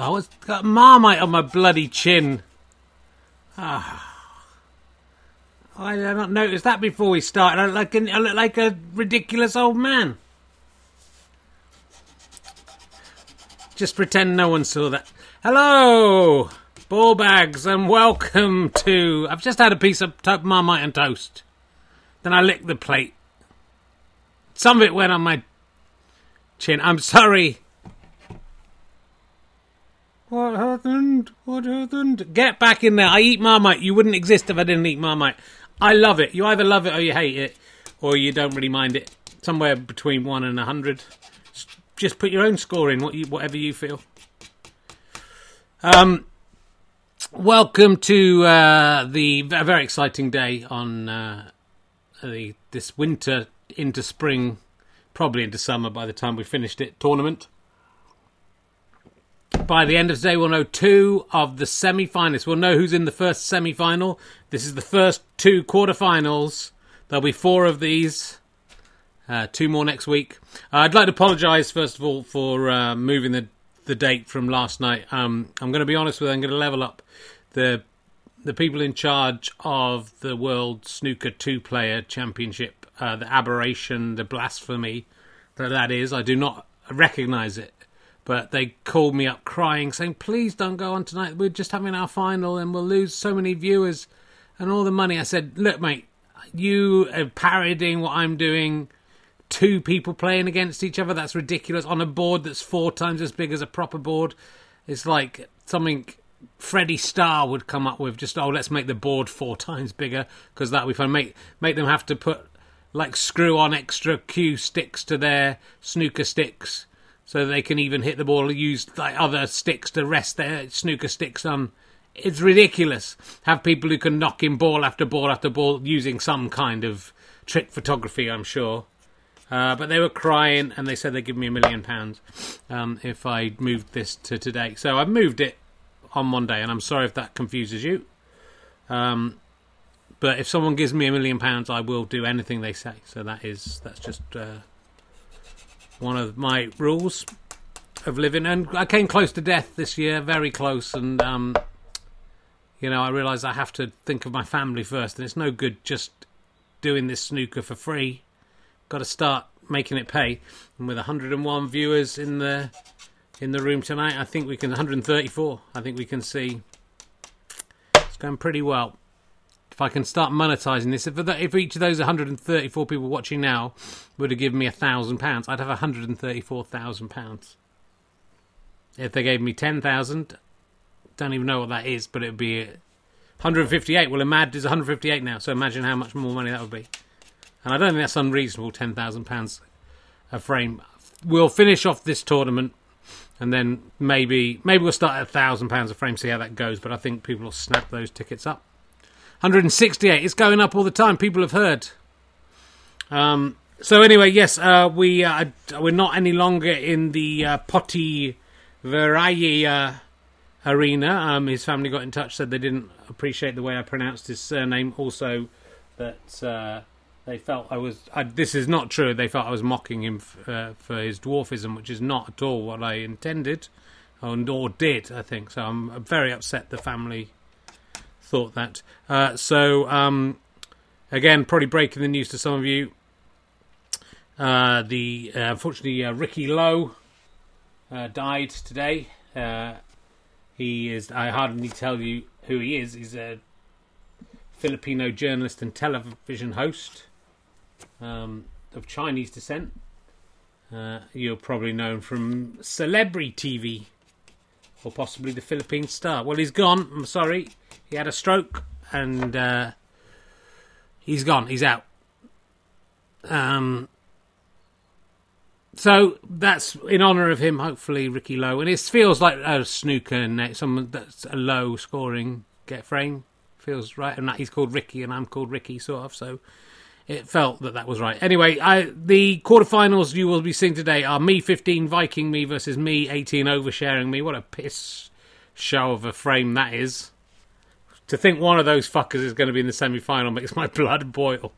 I was got marmite on my bloody chin. Ah. I did not notice that before we started. I look like a, I look like a ridiculous old man. Just pretend no one saw that. Hello, ball bags, and welcome to. I've just had a piece of to- marmite and toast. Then I licked the plate. Some of it went on my chin. I'm sorry. What happened? What happened? Get back in there. I eat marmite. You wouldn't exist if I didn't eat marmite. I love it. You either love it or you hate it, or you don't really mind it. Somewhere between one and a hundred. Just put your own score in, what whatever you feel. Um, welcome to uh, the a very exciting day on uh, the this winter into spring, probably into summer by the time we finished it tournament. By the end of today, we'll know two of the semi finalists. We'll know who's in the first semi final. This is the first two quarterfinals. There'll be four of these. Uh, two more next week. Uh, I'd like to apologise first of all for uh, moving the the date from last night. Um, I'm going to be honest with you. I'm going to level up the the people in charge of the World Snooker Two Player Championship. Uh, the aberration, the blasphemy that that is. I do not recognise it but they called me up crying, saying, "Please don't go on tonight. We're just having our final, and we'll lose so many viewers and all the money." I said, "Look, mate, you are parodying what I'm doing. Two people playing against each other. That's ridiculous on a board that's four times as big as a proper board. It's like something." Freddie Starr would come up with just oh let's make the board four times bigger because that be fun make make them have to put like screw on extra cue sticks to their snooker sticks so they can even hit the ball use like other sticks to rest their snooker sticks on. It's ridiculous. Have people who can knock in ball after ball after ball using some kind of trick photography, I'm sure. Uh, but they were crying and they said they'd give me a million pounds um, if I moved this to today. So I've moved it on Monday, and I'm sorry if that confuses you. Um, but if someone gives me a million pounds, I will do anything they say. So that is that's just uh, one of my rules of living. And I came close to death this year, very close, and um, you know I realised I have to think of my family first, and it's no good just doing this snooker for free. Got to start making it pay. And with 101 viewers in the in the room tonight, I think we can 134. I think we can see it's going pretty well. If I can start monetizing this, if, if each of those 134 people watching now would have given me a thousand pounds, I'd have 134,000 pounds. If they gave me 10,000, don't even know what that is, but it'd be uh, 158. Well, a mad is 158 now, so imagine how much more money that would be. And I don't think that's unreasonable. 10,000 pounds a frame. We'll finish off this tournament, and then maybe maybe we'll start at a thousand pounds a frame, see how that goes. But I think people will snap those tickets up. 168. It's going up all the time. People have heard. Um, so anyway, yes, uh, we uh, we're not any longer in the uh, Potty uh, arena. Um, his family got in touch, said they didn't appreciate the way I pronounced his surname. Also, that uh, they felt I was. I, this is not true. They felt I was mocking him f- uh, for his dwarfism, which is not at all what I intended, and or did. I think so. I'm very upset. The family thought that. Uh, so um, again, probably breaking the news to some of you. Uh, the uh, unfortunately uh, Ricky Lo uh, died today. Uh, he is. I hardly need to tell you who he is. He's a Filipino journalist and television host um, of Chinese descent. You're probably known from Celebrity TV or possibly the Philippine Star. Well, he's gone. I'm sorry. He had a stroke and uh, he's gone. He's out. Um, so that's in honour of him, hopefully, Ricky Lo. And it feels like a snooker net, someone that's a low scoring get frame. Feels right. And he's called Ricky and I'm called Ricky, sort of. So it felt that that was right. Anyway, I, the quarterfinals you will be seeing today are me 15 Viking me versus me 18 oversharing me. What a piss show of a frame that is. To think one of those fuckers is going to be in the semi final makes my blood boil.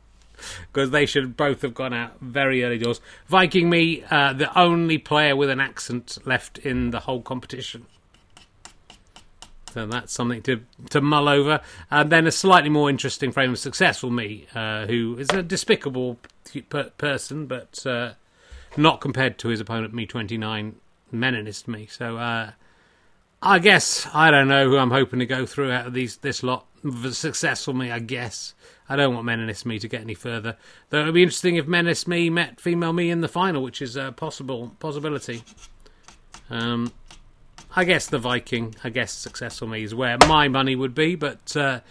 Because they should both have gone out very early doors. Viking me, uh, the only player with an accent left in the whole competition. So that's something to to mull over. And then a slightly more interesting frame of successful me, uh, who is a despicable per- person, but uh, not compared to his opponent, me twenty nine, Meninist me. So uh, I guess I don't know who I'm hoping to go through out of these this lot. Successful me, I guess. I don't want Meninist me to get any further. Though it would be interesting if Meninist me met female me in the final, which is a possible possibility. Um, I guess the Viking, I guess successful me is where my money would be, but uh,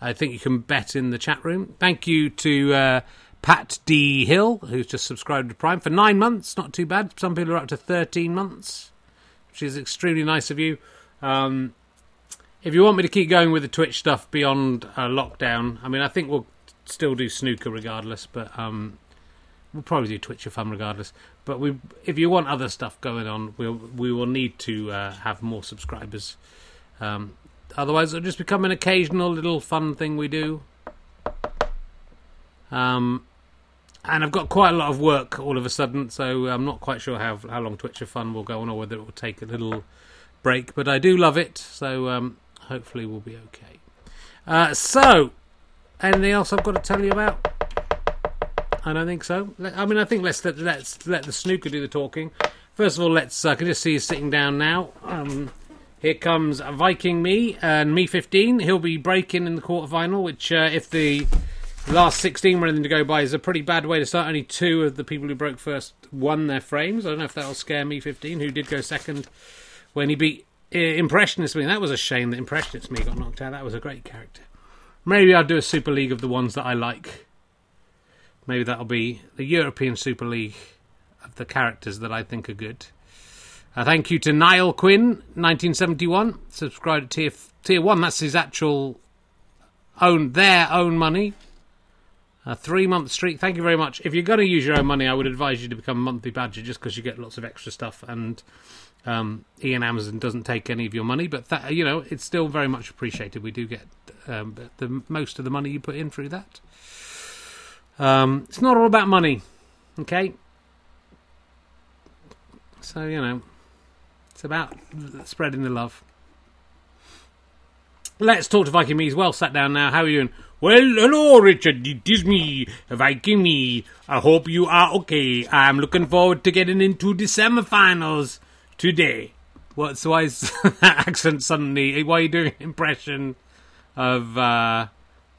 I think you can bet in the chat room. Thank you to uh, Pat D. Hill, who's just subscribed to Prime for nine months. Not too bad. Some people are up to 13 months, which is extremely nice of you. Um, if you want me to keep going with the Twitch stuff beyond uh, lockdown, I mean, I think we'll still do snooker regardless, but um, we'll probably do Twitch for fun regardless. But we, if you want other stuff going on, we'll we will need to uh, have more subscribers. Um, otherwise, it'll just become an occasional little fun thing we do. Um, and I've got quite a lot of work all of a sudden, so I'm not quite sure how how long Twitch for fun will go on, or whether it will take a little break. But I do love it, so um, hopefully we'll be okay. Uh, so, anything else I've got to tell you about? I don't think so. I mean, I think let's let, let's let the snooker do the talking. First of all, let's. Uh, I can just see you sitting down now. Um, here comes Viking me and me 15. He'll be breaking in the quarterfinal, which, uh, if the last 16 were anything to go by, is a pretty bad way to start. Only two of the people who broke first won their frames. I don't know if that'll scare me 15, who did go second when he beat uh, Impressionist Me. That was a shame that Impressionist Me got knocked out. That was a great character. Maybe I'll do a Super League of the ones that I like. Maybe that'll be the European Super League of the characters that I think are good. Uh, thank you to Niall Quinn, 1971. Subscribed to tier, tier 1. That's his actual own, their own money. A three month streak. Thank you very much. If you're going to use your own money, I would advise you to become a monthly badger just because you get lots of extra stuff. And um, Ian Amazon doesn't take any of your money, but that, you know it's still very much appreciated. We do get um, the most of the money you put in through that. Um, it's not all about money, okay? So, you know, it's about spreading the love. Let's talk to Viking Me. He's well sat down now. How are you? Well, hello, Richard. It is me, Viking Me. I hope you are okay. I'm looking forward to getting into the semifinals today. What's why is that accent suddenly? Why are you doing an impression of? Uh,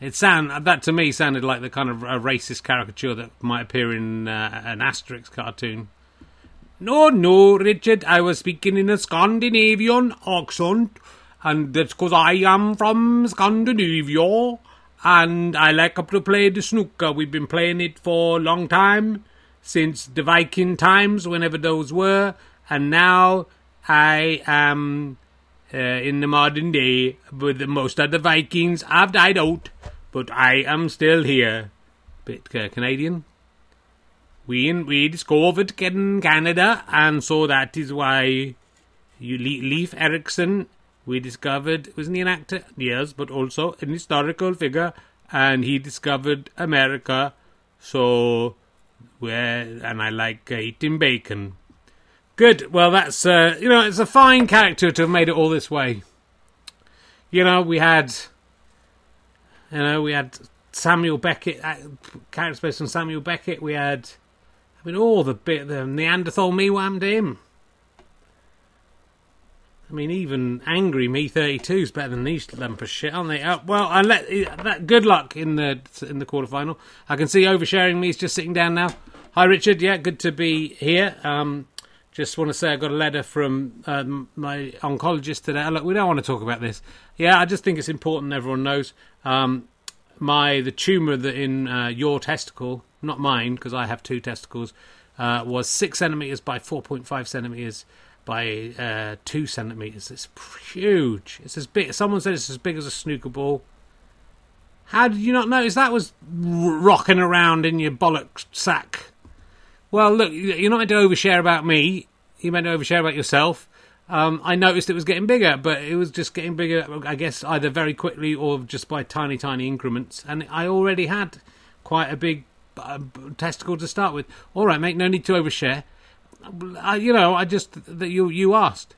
it sound that to me sounded like the kind of a racist caricature that might appear in uh, an Asterix cartoon. No, no, Richard, I was speaking in a Scandinavian accent, and that's because I am from Scandinavia, and I like to play the snooker. We've been playing it for a long time, since the Viking times, whenever those were, and now I am uh, in the modern day, but most of the Vikings have died out but I am still here. Bit uh, Canadian. We in, we discovered in Canada, and so that is why you Leif Erikson we discovered wasn't he an actor? Yes, but also an historical figure, and he discovered America. So, where and I like uh, eating bacon. Good. Well, that's uh, you know it's a fine character to have made it all this way. You know, we had you know, we had Samuel Beckett, uh, characters based on Samuel Beckett. We had, I mean, all the bit the Neanderthal me whammed him. I mean, even angry me thirty two is better than these lump of shit, aren't they? Uh, well, I let that. Good luck in the in the quarterfinal. I can see oversharing me is just sitting down now. Hi, Richard. Yeah, good to be here. Um, just want to say I got a letter from um, my oncologist today. Look, we don't want to talk about this. Yeah, I just think it's important everyone knows. Um, my the tumor that in uh, your testicle, not mine because I have two testicles, uh, was six centimeters by four point five centimeters by uh, two centimeters. It's huge. It's as big. Someone said it's as big as a snooker ball. How did you not notice that was rocking around in your bollock sack? Well, look, you're not meant to overshare about me. You're meant to overshare about yourself. Um, I noticed it was getting bigger, but it was just getting bigger, I guess, either very quickly or just by tiny, tiny increments. And I already had quite a big uh, testicle to start with. All right, mate, no need to overshare. I, you know, I just that you you asked,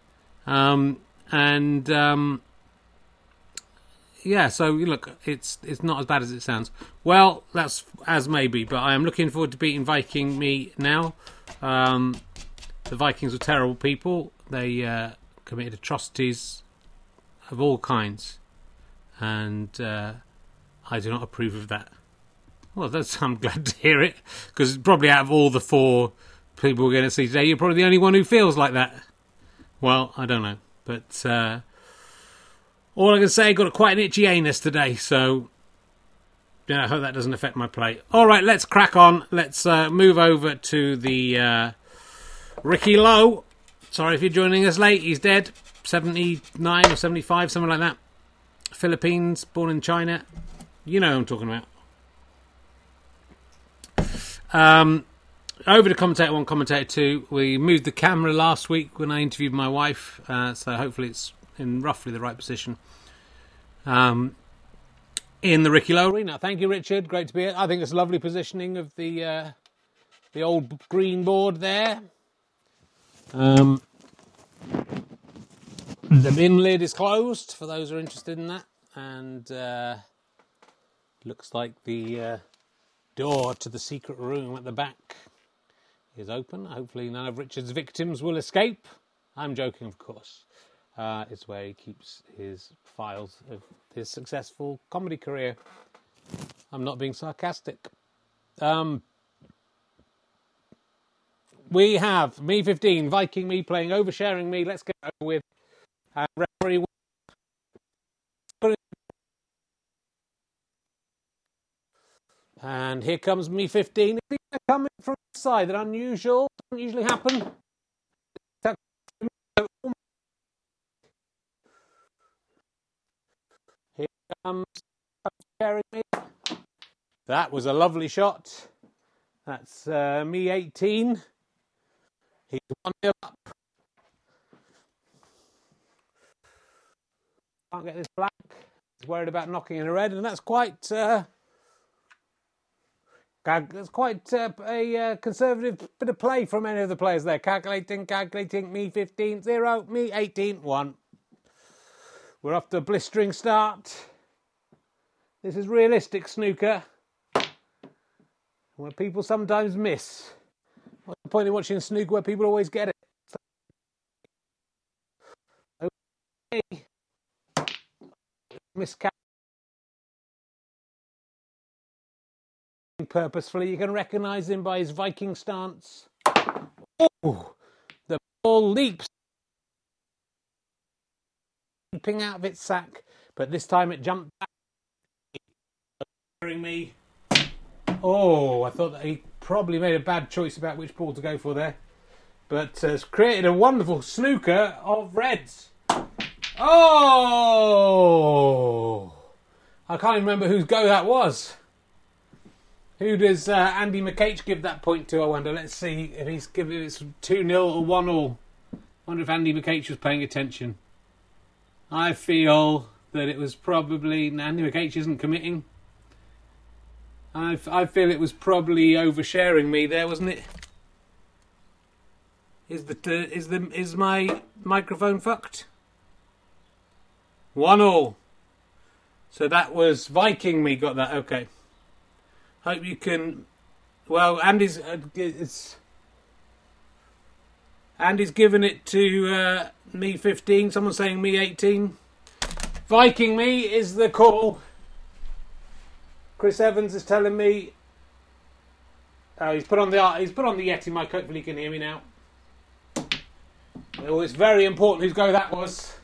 um, and um, yeah, so look, it's it's not as bad as it sounds. Well, that's as maybe, but I am looking forward to beating Viking me now. Um, the Vikings were terrible people. They uh, committed atrocities of all kinds, and uh, I do not approve of that. Well, that's I'm glad to hear it because probably out of all the four people we're going to see today, you're probably the only one who feels like that. Well, I don't know, but uh, all I can say, got a quite an itchy anus today, so yeah, I hope that doesn't affect my play. All right, let's crack on. Let's uh, move over to the uh, Ricky Lo. Sorry if you're joining us late. He's dead, 79 or 75, something like that. Philippines, born in China. You know who I'm talking about. Um, over to commentator one, commentator two. We moved the camera last week when I interviewed my wife, uh, so hopefully it's in roughly the right position. Um, in the Ricky Lo arena. Thank you, Richard. Great to be here. I think it's a lovely positioning of the uh, the old green board there. Um, the bin lid is closed for those who are interested in that, and uh, looks like the uh, door to the secret room at the back is open. Hopefully, none of Richard's victims will escape. I'm joking, of course. Uh, it's where he keeps his files of his successful comedy career. I'm not being sarcastic. Um, we have me 15, Viking me playing oversharing me. Let's get over with. And referee. And here comes me 15. Coming from the side, that unusual. Doesn't usually happen. That was a lovely shot. That's uh, me 18. He's one nil up. Can't get this black. He's worried about knocking in a red, and that's quite. Uh, that's quite uh, a uh, conservative bit of play from any of the players there. Calculating, calculating. Me 15, 0. Me 18, 1. We're off to a blistering start. This is realistic snooker, where people sometimes miss. What's the point in watching snooker where people always get it? Okay. Miscalculating purposefully. You can recognise him by his Viking stance. Oh, the ball leaps, leaping out of its sack, but this time it jumped back. Me. Oh, I thought that he probably made a bad choice about which ball to go for there, but has created a wonderful snooker of reds. Oh, I can't even remember whose go that was. Who does uh, Andy McH give that point to? I wonder. Let's see if he's giving it two 0 or one all. Wonder if Andy McH was paying attention. I feel that it was probably Andy McH isn't committing. I, I feel it was probably oversharing me there, wasn't it? Is the is the is my microphone fucked? One all. So that was Viking. Me got that. Okay. Hope you can. Well, Andy's uh, it's. Andy's given it to uh, me 15. Someone's saying me 18. Viking me is the call. Chris Evans is telling me. Oh, he's put on the he's put on the Yeti mic. Hopefully, he can hear me now. Oh, it's very important whose go that was.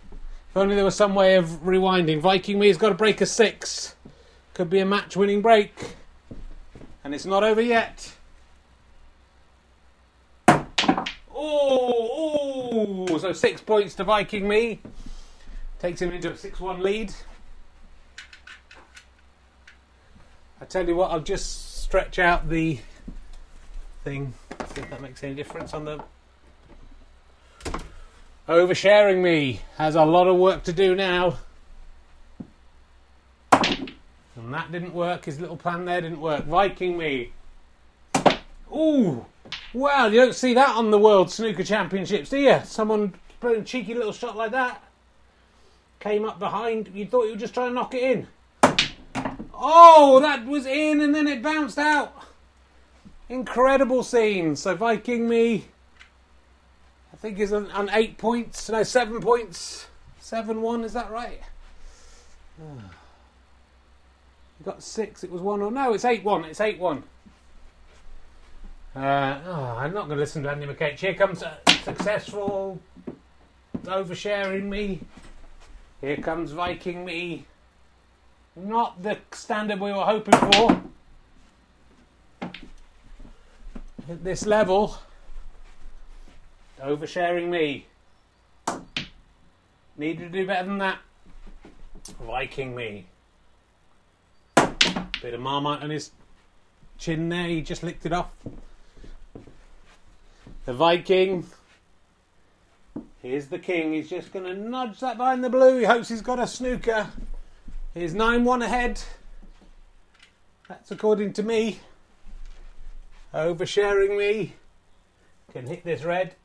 If only there was some way of rewinding. Viking me has got to break a six. Could be a match-winning break. And it's not over yet. Oh, oh, so six points to Viking me. Takes him into a 6 1 lead. I tell you what, I'll just stretch out the thing, see if that makes any difference on the. Oversharing me has a lot of work to do now. And that didn't work. His little plan there didn't work. Viking me. Ooh. Well, you don't see that on the World Snooker Championships, do you? Someone playing a cheeky little shot like that. came up behind. You thought you were just trying to knock it in. Oh, that was in and then it bounced out. Incredible scene. So Viking me, I think is on, on eight points. No, seven points. Seven one. Is that right? You got six. It was one or no? It's eight one. It's eight one. Uh, oh, I'm not going to listen to Andy McCage. Here comes a successful oversharing me. Here comes Viking me. Not the standard we were hoping for. At this level, oversharing me. Need to do better than that. Viking me. Bit of marmite on his chin there, he just licked it off. The Viking. Here's the king. He's just going to nudge that behind the blue. He hopes he's got a snooker. He's 9 1 ahead. That's according to me. Oversharing me. Can hit this red.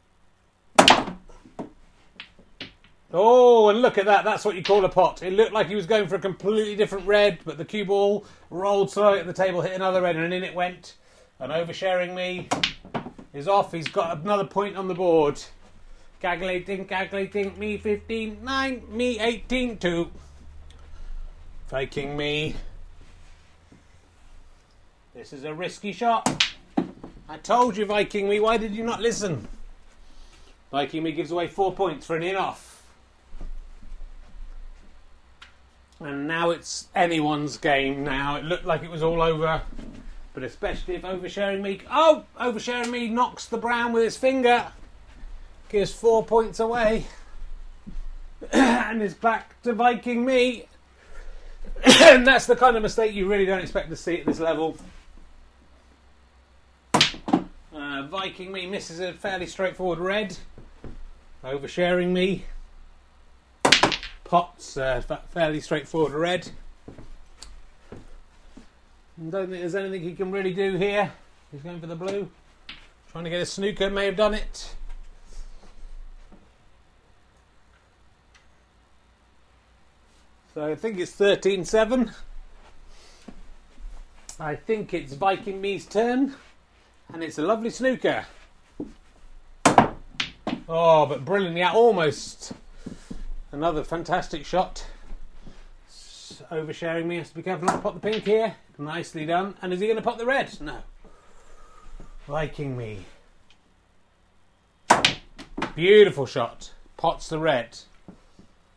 Oh, and look at that. That's what you call a pot. It looked like he was going for a completely different red, but the cue ball rolled slowly at the table, hit another red, and in it went. And oversharing me is off. He's got another point on the board. Calculating, calculating. Me 15, 9. Me 18, 2. Faking me. This is a risky shot. I told you, Viking me. Why did you not listen? Viking me gives away four points for an in off. And now it's anyone's game now. It looked like it was all over. But especially if oversharing me. Oh! Oversharing me knocks the brown with his finger. Gives four points away. and is back to Viking me. And that's the kind of mistake you really don't expect to see at this level. Uh, Viking me misses a fairly straightforward red. Oversharing me pots, uh, fairly straightforward red. Don't think there's anything he can really do here. He's going for the blue. Trying to get a snooker, may have done it. So I think it's 13 7. I think it's Viking Me's turn. And it's a lovely snooker. Oh, but brilliantly out, almost Another fantastic shot. oversharing me. Has to be careful not to pop the pink here. Nicely done. And is he going to pop the red? No. Viking me. Beautiful shot. Pots the red.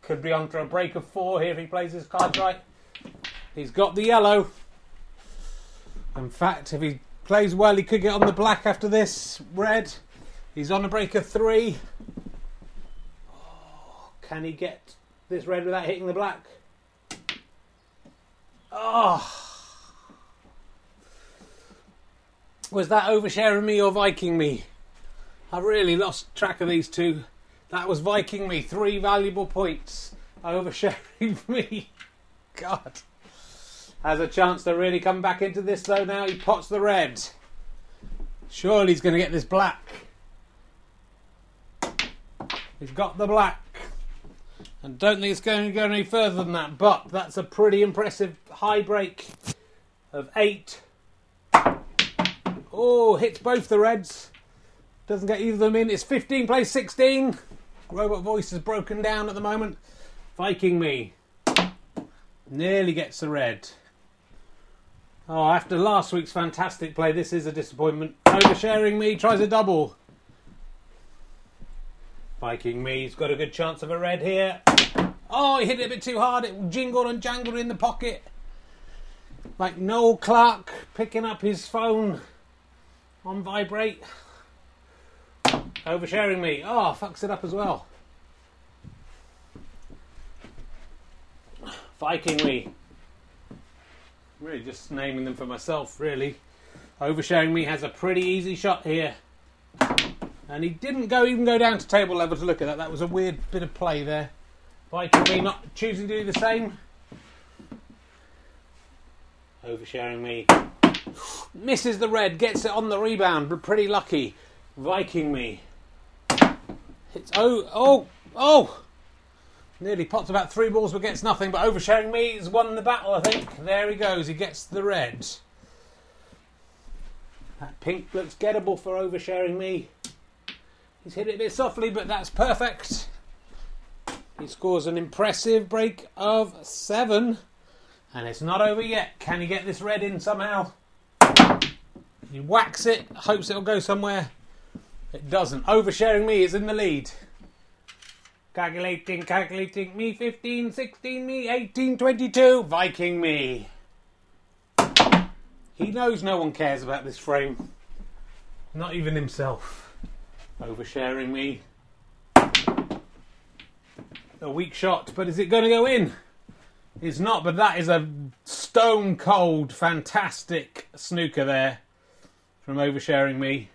Could be on for a break of four here if he plays his cards right. He's got the yellow. In fact, if he plays well, he could get on the black after this red. He's on a break of three. Oh, can he get this red without hitting the black? Oh. Was that oversharing me or Viking me? I really lost track of these two. That was Viking me. Three valuable points. Oversharing me. God. Has a chance to really come back into this though now. He pots the red. Surely he's going to get this black. He's got the black. And don't think it's going to go any further than that, but that's a pretty impressive high break of eight. Oh, hits both the Reds. Doesn't get either of them in. It's 15 plays 16. Robot voice is broken down at the moment. Viking me. Nearly gets a red. Oh, after last week's fantastic play, this is a disappointment. Oversharing me, tries a double. Viking me, he's got a good chance of a red here. Oh, he hit it a bit too hard. It jingled and jangled in the pocket. Like Noel Clarke picking up his phone on vibrate. Oversharing me. Oh, fucks it up as well. Viking me. Really just naming them for myself, really. Oversharing me has a pretty easy shot here. And he didn't go even go down to table level to look at that. That was a weird bit of play there. Viking me not choosing to do the same. Oversharing me. Misses the red, gets it on the rebound, but pretty lucky. Viking me. Oh oh oh Nearly popped about three balls but gets nothing, but oversharing me has won the battle, I think. There he goes, he gets the red. That pink looks gettable for oversharing me. He's hit it a bit softly, but that's perfect. He scores an impressive break of seven. And it's not over yet. Can he get this red in somehow? He whacks it, hopes it'll go somewhere. It doesn't. Oversharing me is in the lead. Calculating, calculating. Me 15, 16, me 18, 22. Viking me. He knows no one cares about this frame. Not even himself. Oversharing me. A weak shot, but is it going to go in? It's not, but that is a stone cold, fantastic snooker there from oversharing me.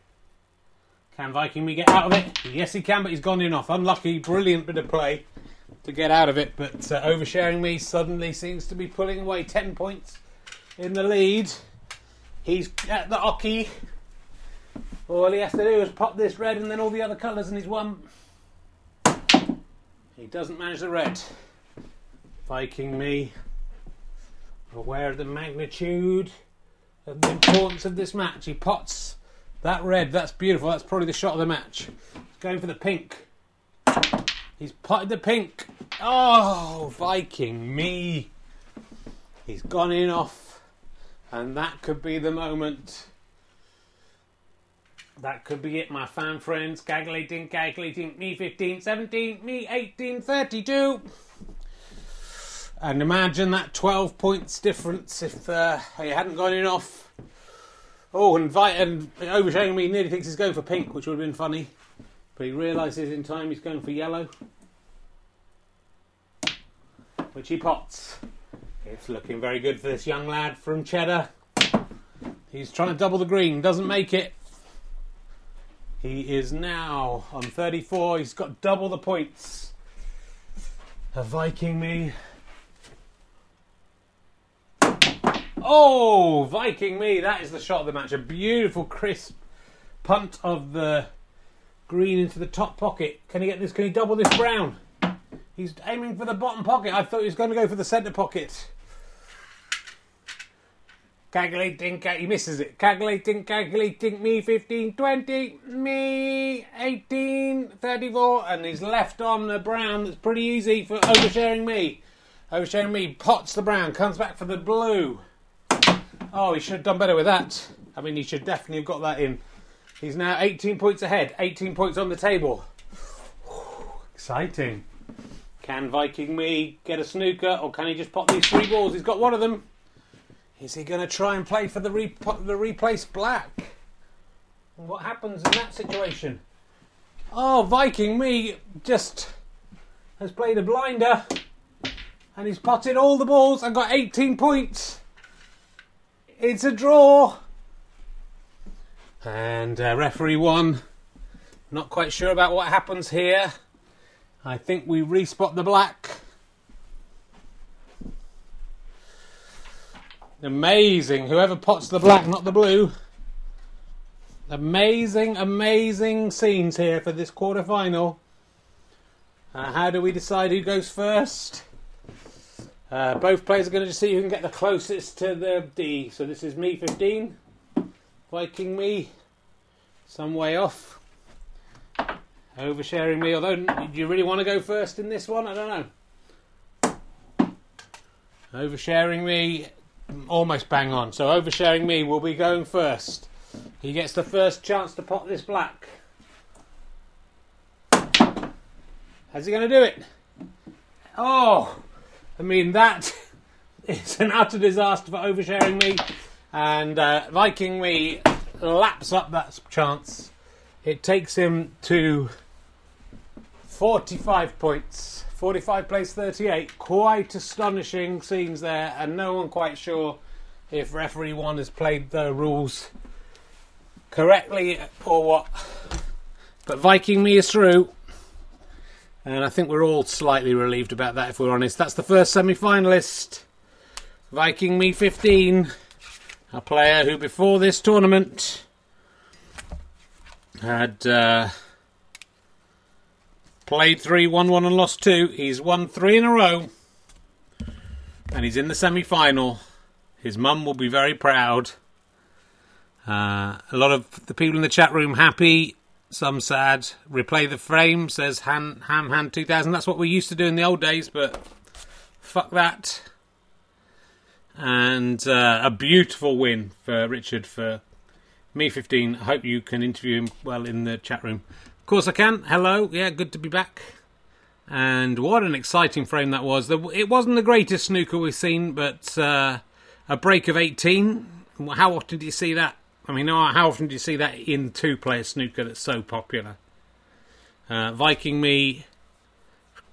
Can Viking me get out of it? Yes, he can, but he's gone in off. Unlucky, brilliant bit of play to get out of it, but uh, oversharing me suddenly seems to be pulling away 10 points in the lead. He's at the hockey. All he has to do is pop this red and then all the other colours, and he's won. He doesn't manage the red. Viking me. Aware of the magnitude of the importance of this match. He pots that red. That's beautiful. That's probably the shot of the match. Going for the pink. He's potted the pink. Oh, Viking me. He's gone in off. And that could be the moment. That could be it, my fan friends. Calculating, calculating. Me 15, 17, me 18, 32. And imagine that 12 points difference if uh, he hadn't gone in off. Oh, and, Vi- and oversharing me nearly thinks he's going for pink, which would have been funny. But he realises in time he's going for yellow. Which he pots. It's looking very good for this young lad from Cheddar. He's trying to double the green, doesn't make it. He is now on 34. He's got double the points. A Viking me. Oh, Viking me. That is the shot of the match. A beautiful, crisp punt of the green into the top pocket. Can he get this? Can he double this brown? He's aiming for the bottom pocket. I thought he was going to go for the centre pocket. Calculating, cal- he misses it. Calculating, calculating, me 15, 20, me 18, 34, and he's left on the brown. That's pretty easy for oversharing me. Oversharing me, pots the brown, comes back for the blue. Oh, he should have done better with that. I mean, he should definitely have got that in. He's now 18 points ahead, 18 points on the table. Exciting. Can Viking me get a snooker, or can he just pop these three balls? He's got one of them. Is he going to try and play for the, re- the replace black? What happens in that situation? Oh, Viking me just has played a blinder and he's potted all the balls and got 18 points. It's a draw. And uh, referee one, not quite sure about what happens here. I think we respot the black. Amazing. Whoever pots the black, not the blue. Amazing, amazing scenes here for this quarter final. Uh, how do we decide who goes first? Uh, both players are going to see who can get the closest to the D. So this is me 15, Viking me, some way off. Oversharing me, although do you really want to go first in this one? I don't know. Oversharing me, almost bang on. So oversharing me will be going first. He gets the first chance to pot this black. How's he going to do it? Oh, I mean that is an utter disaster for oversharing me, and uh, Viking me laps up that chance. It takes him to 45 points. 45 plays 38. Quite astonishing scenes there, and no one quite sure if referee one has played the rules correctly or what. But Viking me is through, and I think we're all slightly relieved about that if we're honest. That's the first semi finalist. Viking me 15, a player who before this tournament had. Uh, Played three, won one, and lost two. He's won three in a row. And he's in the semi final. His mum will be very proud. Uh, a lot of the people in the chat room happy, some sad. Replay the frame says Ham Ham Hand 2000. That's what we used to do in the old days, but fuck that. And uh, a beautiful win for Richard for me 15. I hope you can interview him well in the chat room. Of course I can. Hello. Yeah, good to be back. And what an exciting frame that was. It wasn't the greatest snooker we've seen, but uh, a break of 18. How often do you see that? I mean, how often do you see that in two player snooker that's so popular? Uh, Viking me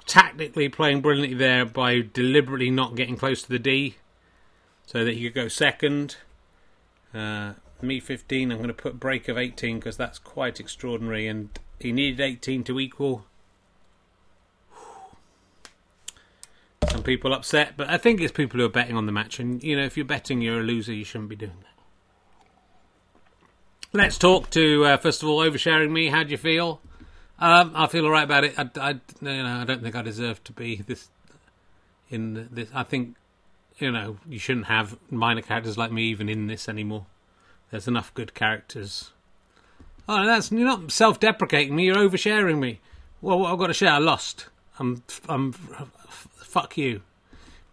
tactically playing brilliantly there by deliberately not getting close to the D so that he could go second. Uh, me 15, I'm going to put break of 18 because that's quite extraordinary and he needed 18 to equal. Some people upset, but I think it's people who are betting on the match. And, you know, if you're betting you're a loser, you shouldn't be doing that. Let's talk to, uh, first of all, oversharing me. How do you feel? Um, I feel all right about it. I, I, you know, I don't think I deserve to be this. In this, I think, you know, you shouldn't have minor characters like me even in this anymore. There's enough good characters. Oh, that's you're not self-deprecating me. You're oversharing me. Well, I've got to share, I lost. I'm, I'm, fuck you.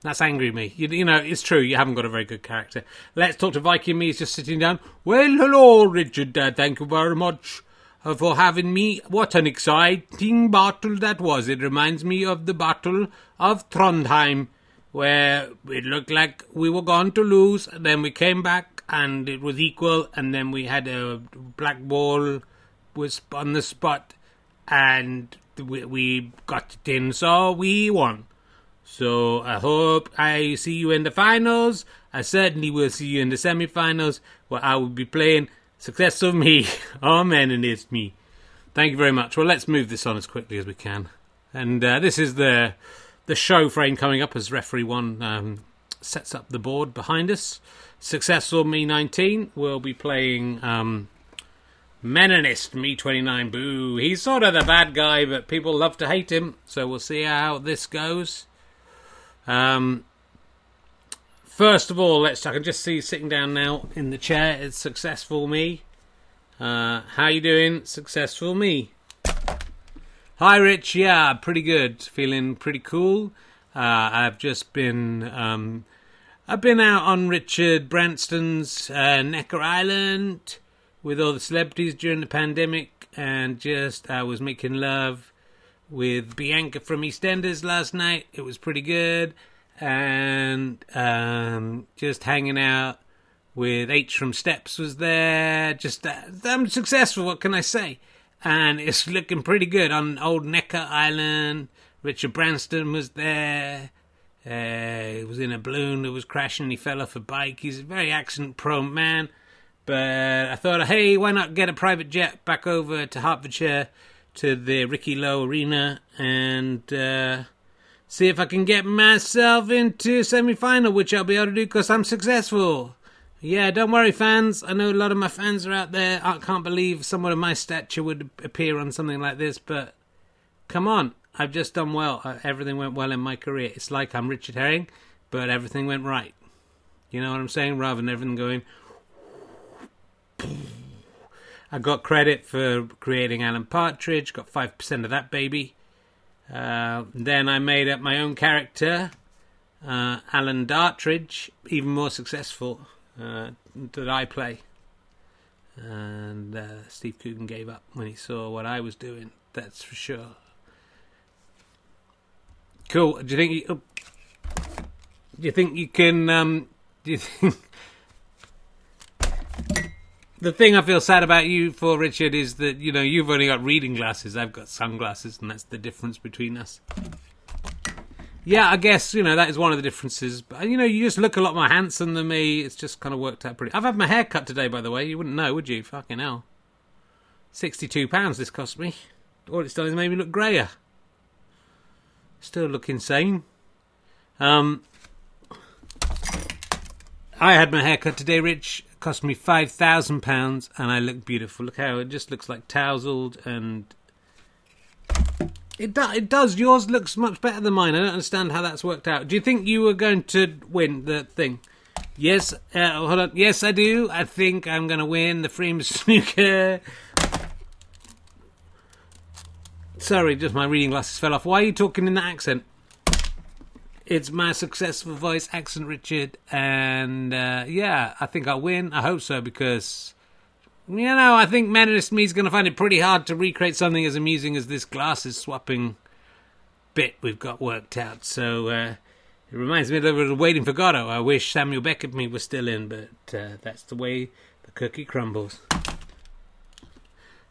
That's angry me. You, you, know, it's true. You haven't got a very good character. Let's talk to Viking me. He's just sitting down. Well, hello, Richard. Uh, thank you very much uh, for having me. What an exciting battle that was. It reminds me of the Battle of Trondheim, where it looked like we were going to lose. Then we came back and it was equal. And then we had a black ball was on the spot, and we, we got it in, so we won. So I hope I see you in the finals. I certainly will see you in the semi-finals where I will be playing Successful Me. Amen and it's me. Thank you very much. Well, let's move this on as quickly as we can. And uh, this is the the show frame coming up as referee one um, sets up the board behind us. Successful Me 19 will be playing um, Meninist Me 29. Boo! He's sort of the bad guy, but people love to hate him. So we'll see how this goes. Um, first of all, let's. I can just see you sitting down now in the chair. It's successful me. Uh, how you doing? Successful me. Hi, Rich. Yeah, pretty good. Feeling pretty cool. Uh, I've just been. Um, I've been out on Richard Branson's uh, Necker Island with all the celebrities during the pandemic, and just I was making love with Bianca from EastEnders last night. It was pretty good. And um, just hanging out with H from Steps was there. Just uh, I'm successful. What can I say? And it's looking pretty good on Old Necker Island. Richard Branson was there. Uh, he was in a balloon that was crashing. He fell off a bike. He's a very accident prone man. But I thought, hey, why not get a private jet back over to Hertfordshire to the Ricky Lo Arena and uh, see if I can get myself into semi final, which I'll be able to do because I'm successful. Yeah, don't worry, fans. I know a lot of my fans are out there. I can't believe someone of my stature would appear on something like this, but come on. I've just done well. Uh, everything went well in my career. It's like I'm Richard Herring, but everything went right. You know what I'm saying? Rather than everything going I got credit for creating Alan Partridge, got 5% of that baby. Uh, then I made up my own character, uh, Alan Dartridge, even more successful, uh, that I play. And uh, Steve Coogan gave up when he saw what I was doing, that's for sure. Cool. Do you think you, oh, do you think you can? Um, do you think the thing I feel sad about you for Richard is that you know you've only got reading glasses. I've got sunglasses, and that's the difference between us. Yeah, I guess you know that is one of the differences. But you know, you just look a lot more handsome than me. It's just kind of worked out pretty. I've had my hair cut today, by the way. You wouldn't know, would you? Fucking hell, sixty-two pounds this cost me. All it's done is made me look greyer. Still look insane. Um, I had my hair cut today, Rich cost me five thousand pounds, and I look beautiful. Look how it just looks like tousled and It, do, it does. Yours looks much better than mine. I don't understand how that's worked out. Do you think you were going to win the thing? Yes, uh, hold on. Yes, I do. I think I'm going to win the Freeman snooker. Sorry, just my reading glasses fell off. Why are you talking in that accent? It's my successful voice accent, Richard, and uh, yeah, I think I'll win. I hope so because you know I think Menace Me is going to find it pretty hard to recreate something as amusing as this glasses swapping bit we've got worked out. So uh, it reminds me a little of Waiting for Godot. I wish Samuel Beckett me was still in, but uh, that's the way the cookie crumbles.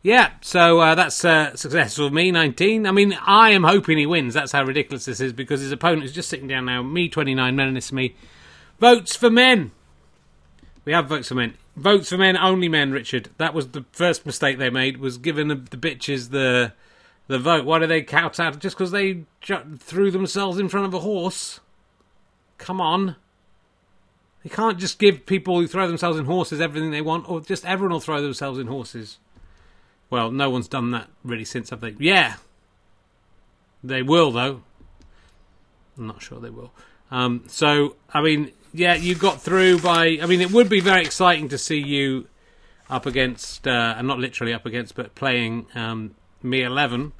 Yeah, so uh, that's uh, successful of me, 19. I mean, I am hoping he wins. That's how ridiculous this is because his opponent is just sitting down now. Me, 29, Menace Me. Votes for men. We have votes for men. Votes for men, only men, Richard. That was the first mistake they made, was giving the, the bitches the the vote. Why do they count out? Just because they ju- threw themselves in front of a horse? Come on. You can't just give people who throw themselves in horses everything they want, or just everyone will throw themselves in horses. Well, no one's done that really since, have they? Yeah. They will, though. I'm not sure they will. Um, so, I mean, yeah, you got through by. I mean, it would be very exciting to see you up against, uh, and not literally up against, but playing um, me 11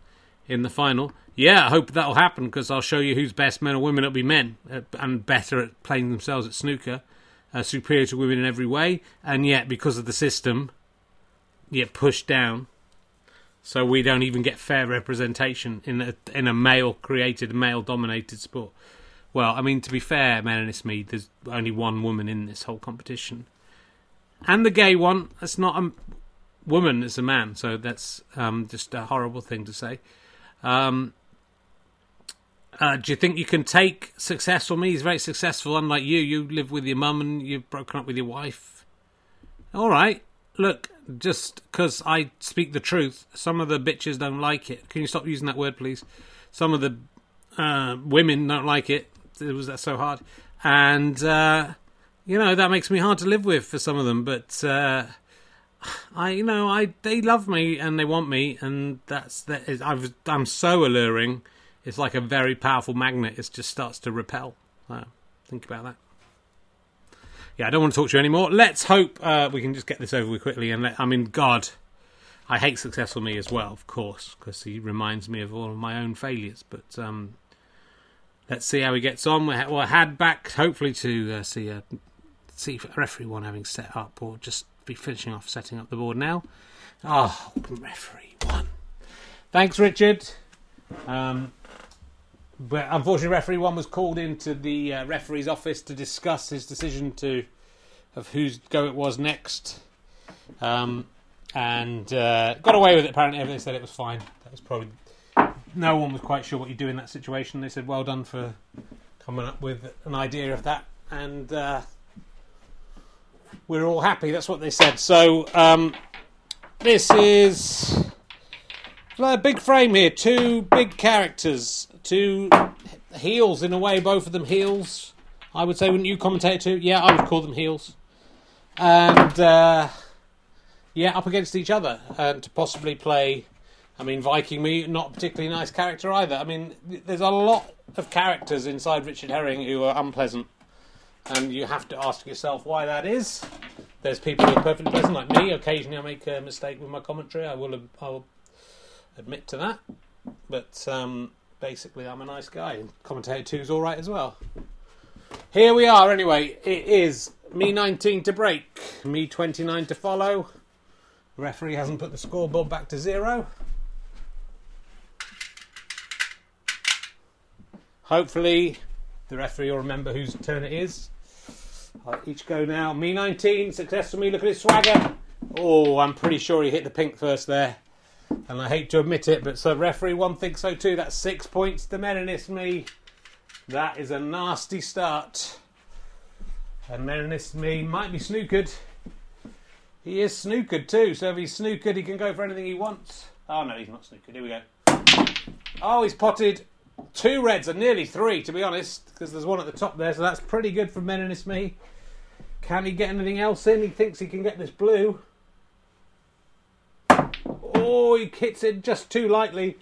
in the final. Yeah, I hope that'll happen because I'll show you who's best, men or women. It'll be men uh, and better at playing themselves at snooker, uh, superior to women in every way, and yet because of the system, yet pushed down so we don't even get fair representation in a in a male created, male dominated sport. Well, I mean, to be fair, Menace Me, there's only one woman in this whole competition, and the gay one. That's not a woman; it's a man. So that's um, just a horrible thing to say. Um, uh, do you think you can take successful me? He's very successful, unlike you. You live with your mum and you've broken up with your wife. All right, look, just because I speak the truth, some of the bitches don't like it. Can you stop using that word, please? Some of the uh, women don't like it. It was that so hard, and uh, you know that makes me hard to live with for some of them. But uh, I, you know, I they love me and they want me, and that's that. Is, I've, I'm so alluring. It's like a very powerful magnet. It just starts to repel. Think about that yeah, I don't want to talk to you anymore. Let's hope uh, we can just get this over with quickly. And let, I mean, God, I hate successful me as well, of course, because he reminds me of all of my own failures. But um, let's see how he gets on. We're, we're had back, hopefully, to uh, see a see referee one having set up, or just be finishing off setting up the board now. Oh, referee one. Thanks, Richard. Um, but unfortunately, referee one was called into the uh, referee's office to discuss his decision to of whose go it was next, um, and uh, got away with it. Apparently, they said it was fine. That was probably no one was quite sure what you do in that situation. They said, "Well done for coming up with an idea of that," and uh, we're all happy. That's what they said. So um, this is a big frame here. Two big characters two heels in a way, both of them heels. I would say, wouldn't you commentate too? Yeah, I would call them heels. And uh, yeah, up against each other, and to possibly play. I mean, Viking me, not particularly nice character either. I mean, there's a lot of characters inside Richard Herring who are unpleasant, and you have to ask yourself why that is. There's people who are perfectly pleasant, like me. Occasionally, I make a mistake with my commentary. I will, I will admit to that. But um, basically I'm a nice guy, and commentator two's all right as well. Here we are, anyway. It is me 19 to break, me 29 to follow. Referee hasn't put the scoreboard back to zero. Hopefully, the referee will remember whose turn it is. I'll each go now. Me 19, success for me. Look at his swagger. Oh, I'm pretty sure he hit the pink first there and I hate to admit it, but so referee one thinks so too. That's six points to Menace me. That is a nasty start. And Menace me might be snookered. He is snookered too, so if he's snookered, he can go for anything he wants. Oh no, he's not snookered. Here we go. Oh, he's potted two reds and nearly three, to be honest, because there's one at the top there, so that's pretty good for Menace me. Can he get anything else in? He thinks he can get this blue. Oh, he hits it just too lightly.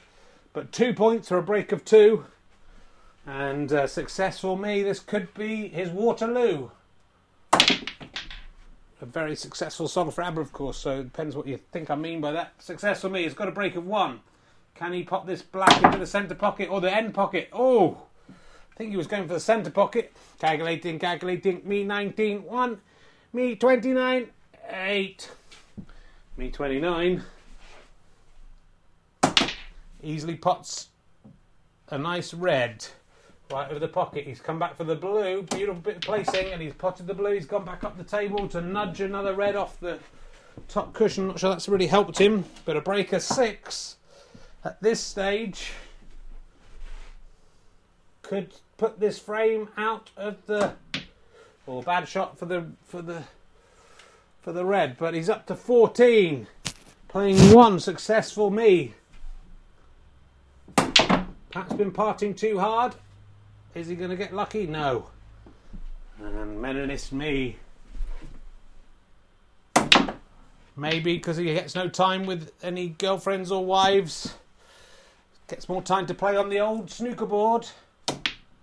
But two points for a break of two. And uh, successful me, this could be his Waterloo. A very successful song for ABBA, of course, so it depends what you think I mean by that. Successful me, he has got a break of one. Can he pop this black into the centre pocket or the end pocket? Oh, I think he was going for the centre pocket. Calculating, calculating. Me 19, 1. Me 29, 8. Me 29. Easily pots a nice red right over the pocket. He's come back for the blue. Beautiful bit of placing, and he's potted the blue. He's gone back up the table to nudge another red off the top cushion. Not sure that's really helped him, but a breaker six at this stage could put this frame out of the or bad shot for the for the for the red, but he's up to 14, playing one successful me. Pat's been parting too hard. Is he going to get lucky? No. And Meninist me. Maybe because he gets no time with any girlfriends or wives. Gets more time to play on the old snooker board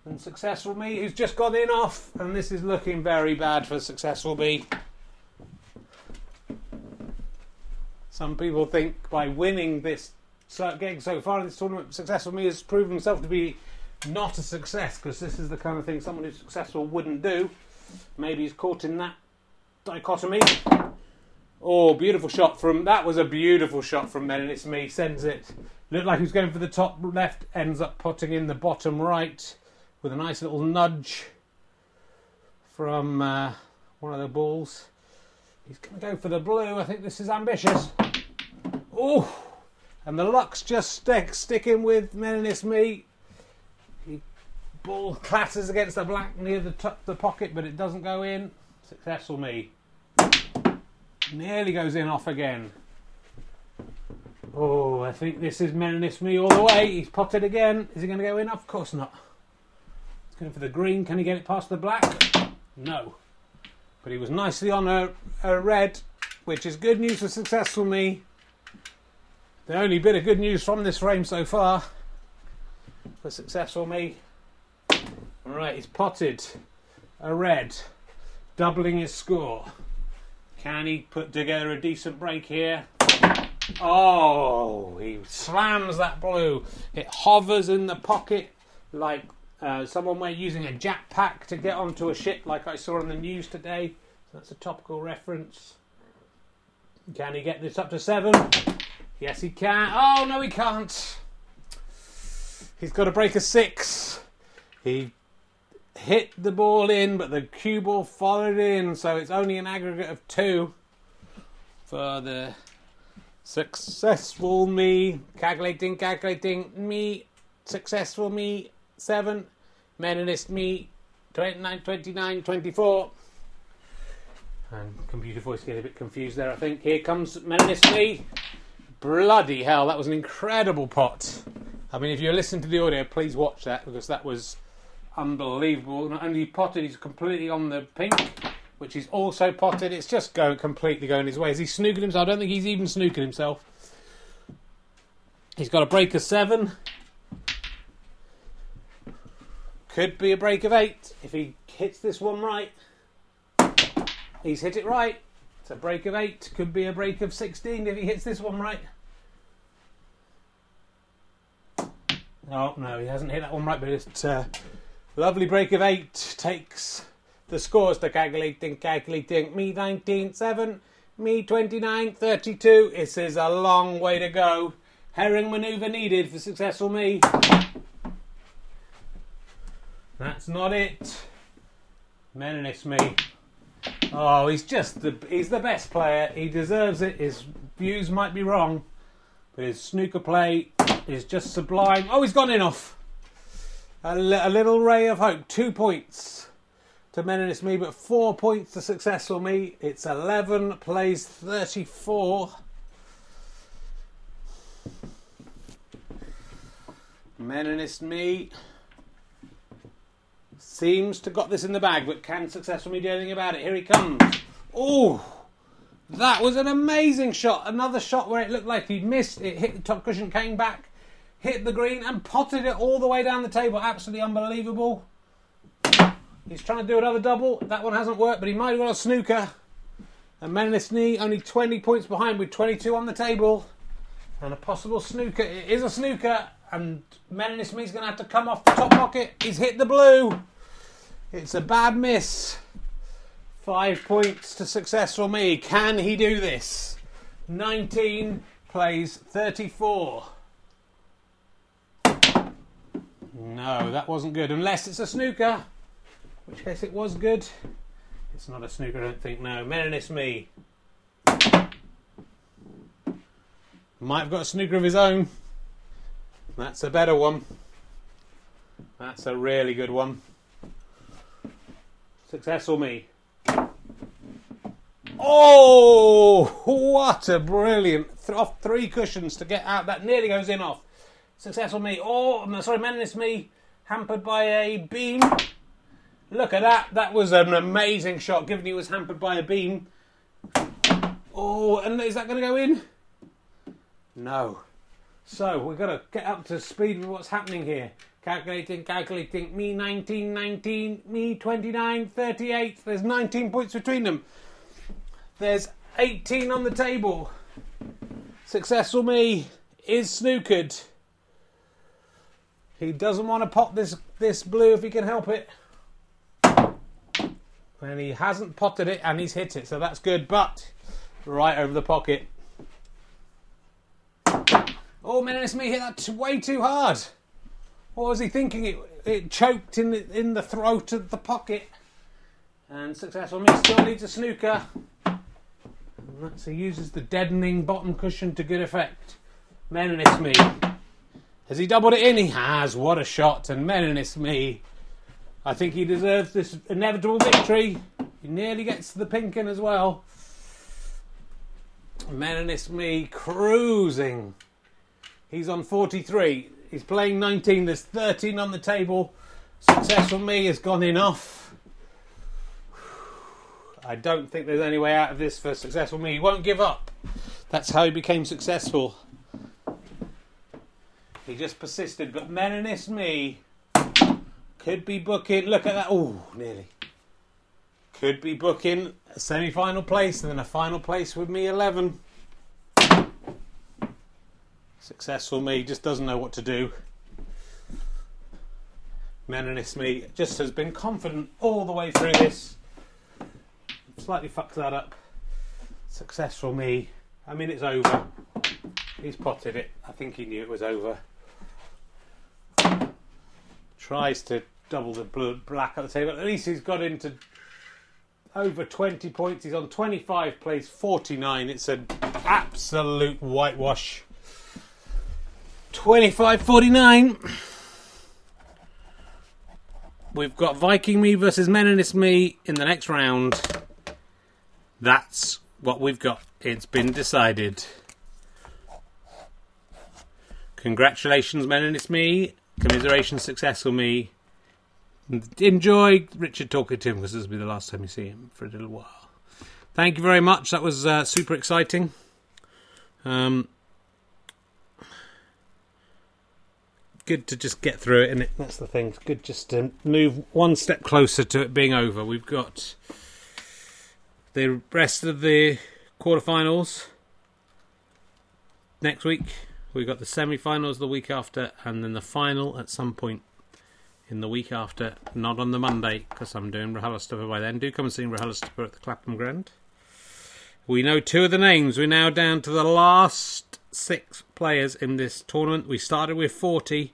than Successful Me, who's just gone in off. And this is looking very bad for Successful Me. Some people think by winning this, getting so far in this tournament, Success for Me has proven himself to be not a success because this is the kind of thing someone who's successful wouldn't do. Maybe he's caught in that dichotomy. Oh, beautiful shot from that was a beautiful shot from Men, and it's me sends it. Looked like he was going for the top left, ends up putting in the bottom right with a nice little nudge from uh, one of the balls. He's going to go for the blue. I think this is ambitious. Oh, and the luck's just stick, sticking with Menace Me ball clatters against the black near the top the pocket, but it doesn't go in. Successful me. Nearly goes in off again. Oh, I think this is menace me all the way. He's potted again. Is he going to go in? Of course not. He's going for the green. Can he get it past the black? No. But he was nicely on a, a red, which is good news for successful me. The only bit of good news from this frame so far for successful me All right, he's potted a red, doubling his score. Can he put together a decent break here? Oh, he slams that blue. It hovers in the pocket like uh, someone were using a jetpack to get onto a ship, like I saw on the news today. So that's a topical reference. Can he get this up to seven? Yes, he can. Oh, no, he can't. He's got to break a six. He hit the ball in, but the cue ball followed in, so it's only an aggregate of two for the successful me. Calculating, calculating me, successful me, seven, meninist me, 29, 29, 24. And computer voice getting a bit confused there, I think. Here comes meninist me. Bloody hell, that was an incredible pot. I mean, if you listen to the audio, please watch that because that was unbelievable. Not only potted, he's completely on the pink, which is also potted. It's just going completely going his way. Is he snooking himself? I don't think he's even snooking himself. He's got a break of seven. Could be a break of eight if he hits this one right. He's hit it right. A break of eight. Could be a break of 16 if he hits this one right. Oh, no, he hasn't hit that one right, but it's uh, Lovely break of eight takes the scores to calculating, calculating. Me 19, 7, me 29, 32. This is a long way to go. Herring manoeuvre needed for successful me. That's not it. Menace me. Oh, he's just the he's the best player. He deserves it. His views might be wrong, but his snooker play is just sublime. Oh, he's gone in off a, little ray of hope. Two points to Menace Me, but four points to Successful Me. It's 11, plays 34. Meninist Me seems to got this in the bag, but can Successful Me do anything about it? Here he comes. Oh, that was an amazing shot. Another shot where it looked like he'd missed. It hit the top cushion, came back hit the green and potted it all the way down the table. Absolutely unbelievable. He's trying to do another double. That one hasn't worked, but he might have got a snooker. And Meninist Me only 20 points behind with 22 on the table. And a possible snooker. It is a snooker. And Meninist Me's going to have to come off the top pocket. He's hit the blue. It's a bad miss. Five points to successful me. Can he do this? 19 plays 34. No, that wasn't good. Unless it's a snooker. Which case it was good. It's not a snooker, I don't think. No, Meninist Me. Might have got a snooker of his own. That's a better one. That's a really good one. Successful me. Oh, what a brilliant th- off three cushions to get out. That nearly goes in off. Success or me. Oh, sorry, me. hampered by a beam. Look at that. That was an amazing shot, given he was hampered by a beam. Oh, and is that going to go in? No. So we've got to get up to speed with what's happening here. Calculating, calculating. Me 19, 19. Me 29, 38. There's 19 points between them. There's 18 on the table. Successful me is snookered. He doesn't want to pot this this blue if he can help it. And he hasn't potted it and he's hit it, so that's good, but right over the pocket. Oh, Meninist Me hit that way too hard. What was he thinking? It, it choked in the, in the throat of the pocket. And successful me still needs a snooker. And that's, he uses the deadening bottom cushion to good effect. Meninist Me. Has he doubled it in? He has. What a shot. And Meninist Me. I think he deserves this inevitable victory. He nearly gets to the pink in as well. Meninist Me cruising. He's on 43. He's playing 19. There's 13 on the table. Successful me has gone off. I don't think there's any way out of this for successful me. He won't give up. That's how he became successful. He just persisted. But Meninist Me could be booking. Look at that. Oh, nearly. Could be booking a semi final place and then a final place with me 11. Successful me just doesn't know what to do. Meninist Me just has been confident all the way through this. Slightly fucked that up. Successful me. I mean, it's over. He's potted it. I think he knew it was over. Tries to double the blue, black at the table. At least he's got into over 20 points. He's on 25, plays 49. It's an absolute whitewash. 25 49. We've got Viking Me versus Meninist Me in the next round. That's what we've got. It's been decided. Congratulations, Meninist Me. Commiserations, successful me. Enjoy Richard talking to him because this will be the last time you see him for a little while. Thank you very much. That was uh, super exciting. Um, good to just get through it, and that's the thing. It's good just to move one step closer to it being over. We've got the rest of the quarterfinals next week. We've got the semi-finals the week after, and then the final at some point in the week after. Not on the Monday because I'm doing RHLSTP by then. Do come and see RHLSTP at the Clapham Grand. We know two of the names. We're now down to the last six players in this tournament. We started with 40.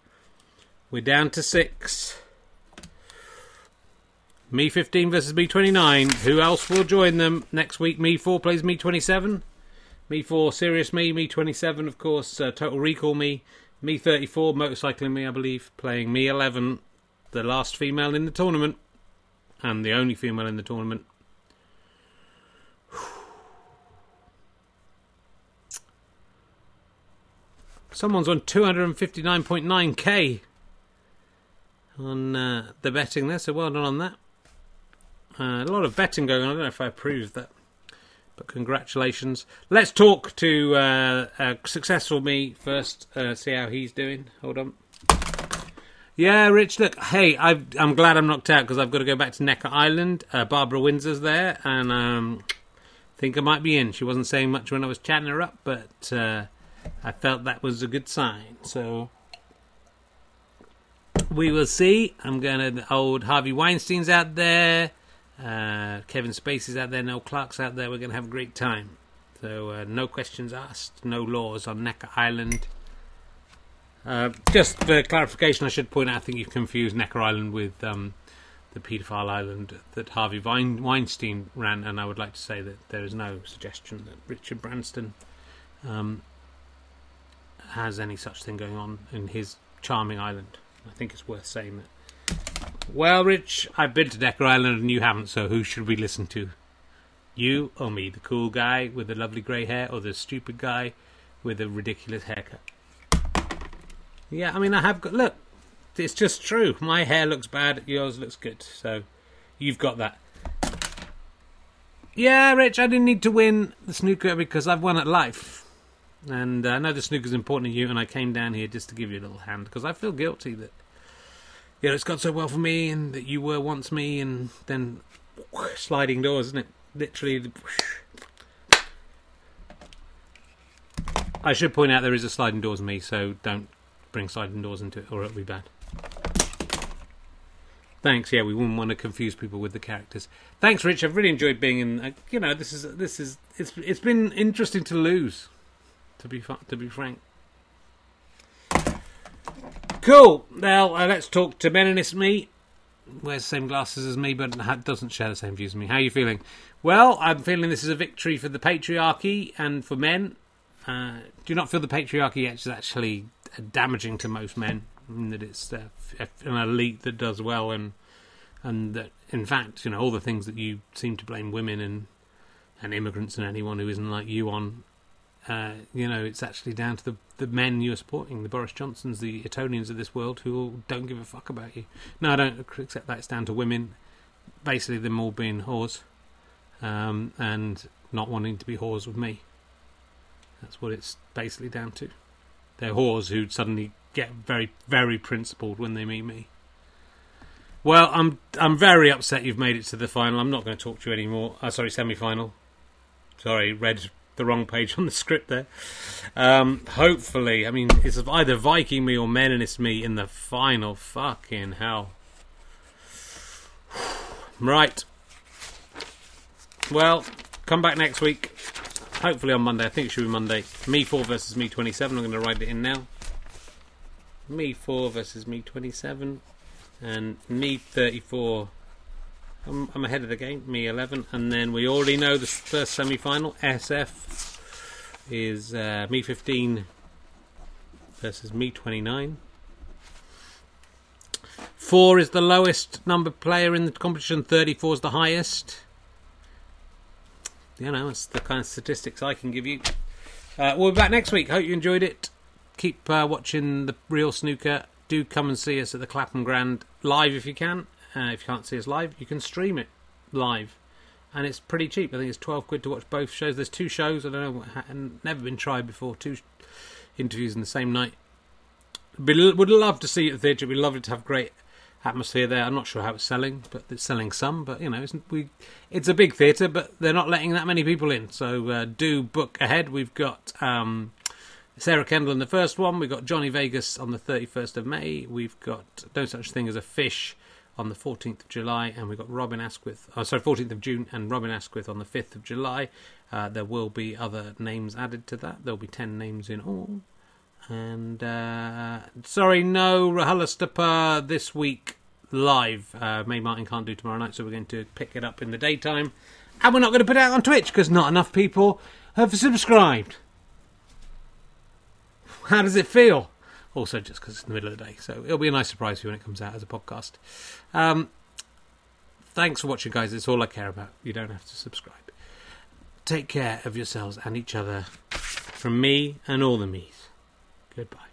We're down to six. Me 15 versus Me 29. Who else will join them next week? Me 4 plays Me 27. Me 4 Serious Me. Me 27, of course. Uh, Total Recall Me. Me 34 Motorcycling Me, I believe. Playing Me 11. The last female in the tournament. And the only female in the tournament. Someone's on 259.9k on uh, the betting there, so well done on that. Uh, a lot of betting going on. I don't know if I approved that. But congratulations. Let's talk to uh, successful me first. Uh, see how he's doing. Hold on. Yeah, Rich. Look, hey, i am glad I'm knocked out because I've got to go back to Necker Island. Uh, Barbara Windsor's there, and um, think I might be in. She wasn't saying much when I was chatting her up, but uh, I felt that was a good sign. So we will see. I'm going to. Old Harvey Weinstein's out there. Uh, Kevin Spacey's out there, Noel Clarke's out there. We're going to have a great time. So, uh, no questions asked, no laws on Necker Island. Uh, just for clarification, I should point out I think you've confused Necker Island with um, the paedophile island that Harvey Weinstein ran, and I would like to say that there is no suggestion that Richard Branson um, has any such thing going on in his charming island. I think it's worth saying that well, Rich, I've been to Necker Island and you haven't, so who should we listen to? You or me, the cool guy with the lovely grey hair, or the stupid guy with a ridiculous haircut? Yeah, I mean, I have got. Look, it's just true. My hair looks bad, yours looks good, so you've got that. Yeah, Rich, I didn't need to win the snooker because I've won at life. And uh, I know the snooker's important to you, and I came down here just to give you a little hand because I feel guilty that you know, it's gone so well for me, and that you were once me, and then whoosh, sliding doors, isn't it? Literally. Whoosh. I should point out there is a sliding doors me, so don't bring sliding doors into it, or it'll be bad. Thanks. Yeah, we wouldn't want to confuse people with the characters. Thanks, Rich. I've really enjoyed being in. Uh, you know, this is this is it's it's been interesting to lose. To be to be frank. Cool. Now uh, let's talk to Meninist me. Wears the same glasses as me, but doesn't share the same views as me. How are you feeling? Well, I'm feeling this is a victory for the patriarchy and for men. Uh, do you not feel the patriarchy is actually damaging to most men? that it's uh, an elite that does well, and and that in fact, you know, all the things that you seem to blame women and and immigrants and anyone who isn't like you on uh, you know, it's actually down to the, the men you're supporting, the Boris Johnsons, the Etonians of this world, who don't give a fuck about you. No, I don't accept that. It's down to women, basically them all being whores, um, and not wanting to be whores with me. That's what it's basically down to. They're whores who suddenly get very, very principled when they meet me. Well, I'm I'm very upset you've made it to the final. I'm not going to talk to you anymore. Uh, sorry, semi-final. Sorry, red the wrong page on the script there. Um, hopefully, I mean, it's either Viking me or Meninist me in the final. Fucking hell. Right. Well, come back next week. Hopefully on Monday. I think it should be Monday. Me 4 versus Me 27. I'm going to write it in now. Me 4 versus Me 27. And Me 34 I'm, I'm ahead of the game, me 11. And then we already know the first semi final, SF, is uh, me 15 versus me 29. Four is the lowest number player in the competition, 34 is the highest. You know, that's the kind of statistics I can give you. Uh, we'll be back next week. Hope you enjoyed it. Keep uh, watching the real snooker. Do come and see us at the Clapham Grand live if you can. Uh, if you can't see us live, you can stream it live, and it's pretty cheap. I think it's twelve quid to watch both shows. There's two shows. I don't know, never been tried before. Two interviews in the same night. Be, would love to see it at the theatre. We'd love to have great atmosphere there. I'm not sure how it's selling, but it's selling some. But you know, it's, we it's a big theatre, but they're not letting that many people in. So uh, do book ahead. We've got um, Sarah Kendall in the first one. We've got Johnny Vegas on the 31st of May. We've got no such thing as a fish on the 14th of July, and we've got Robin Asquith, oh, sorry, 14th of June, and Robin Asquith on the 5th of July. Uh, there will be other names added to that. There'll be 10 names in all. And, uh, sorry, no RHLSTP this week live. Uh, Mae Martin can't do tomorrow night, so we're going to pick it up in the daytime. And we're not going to put it out on Twitch because not enough people have subscribed. How does it feel? Also, just because it's in the middle of the day. So it'll be a nice surprise for you when it comes out as a podcast. Um, thanks for watching, guys. It's all I care about. You don't have to subscribe. Take care of yourselves and each other from me and all the me's. Goodbye.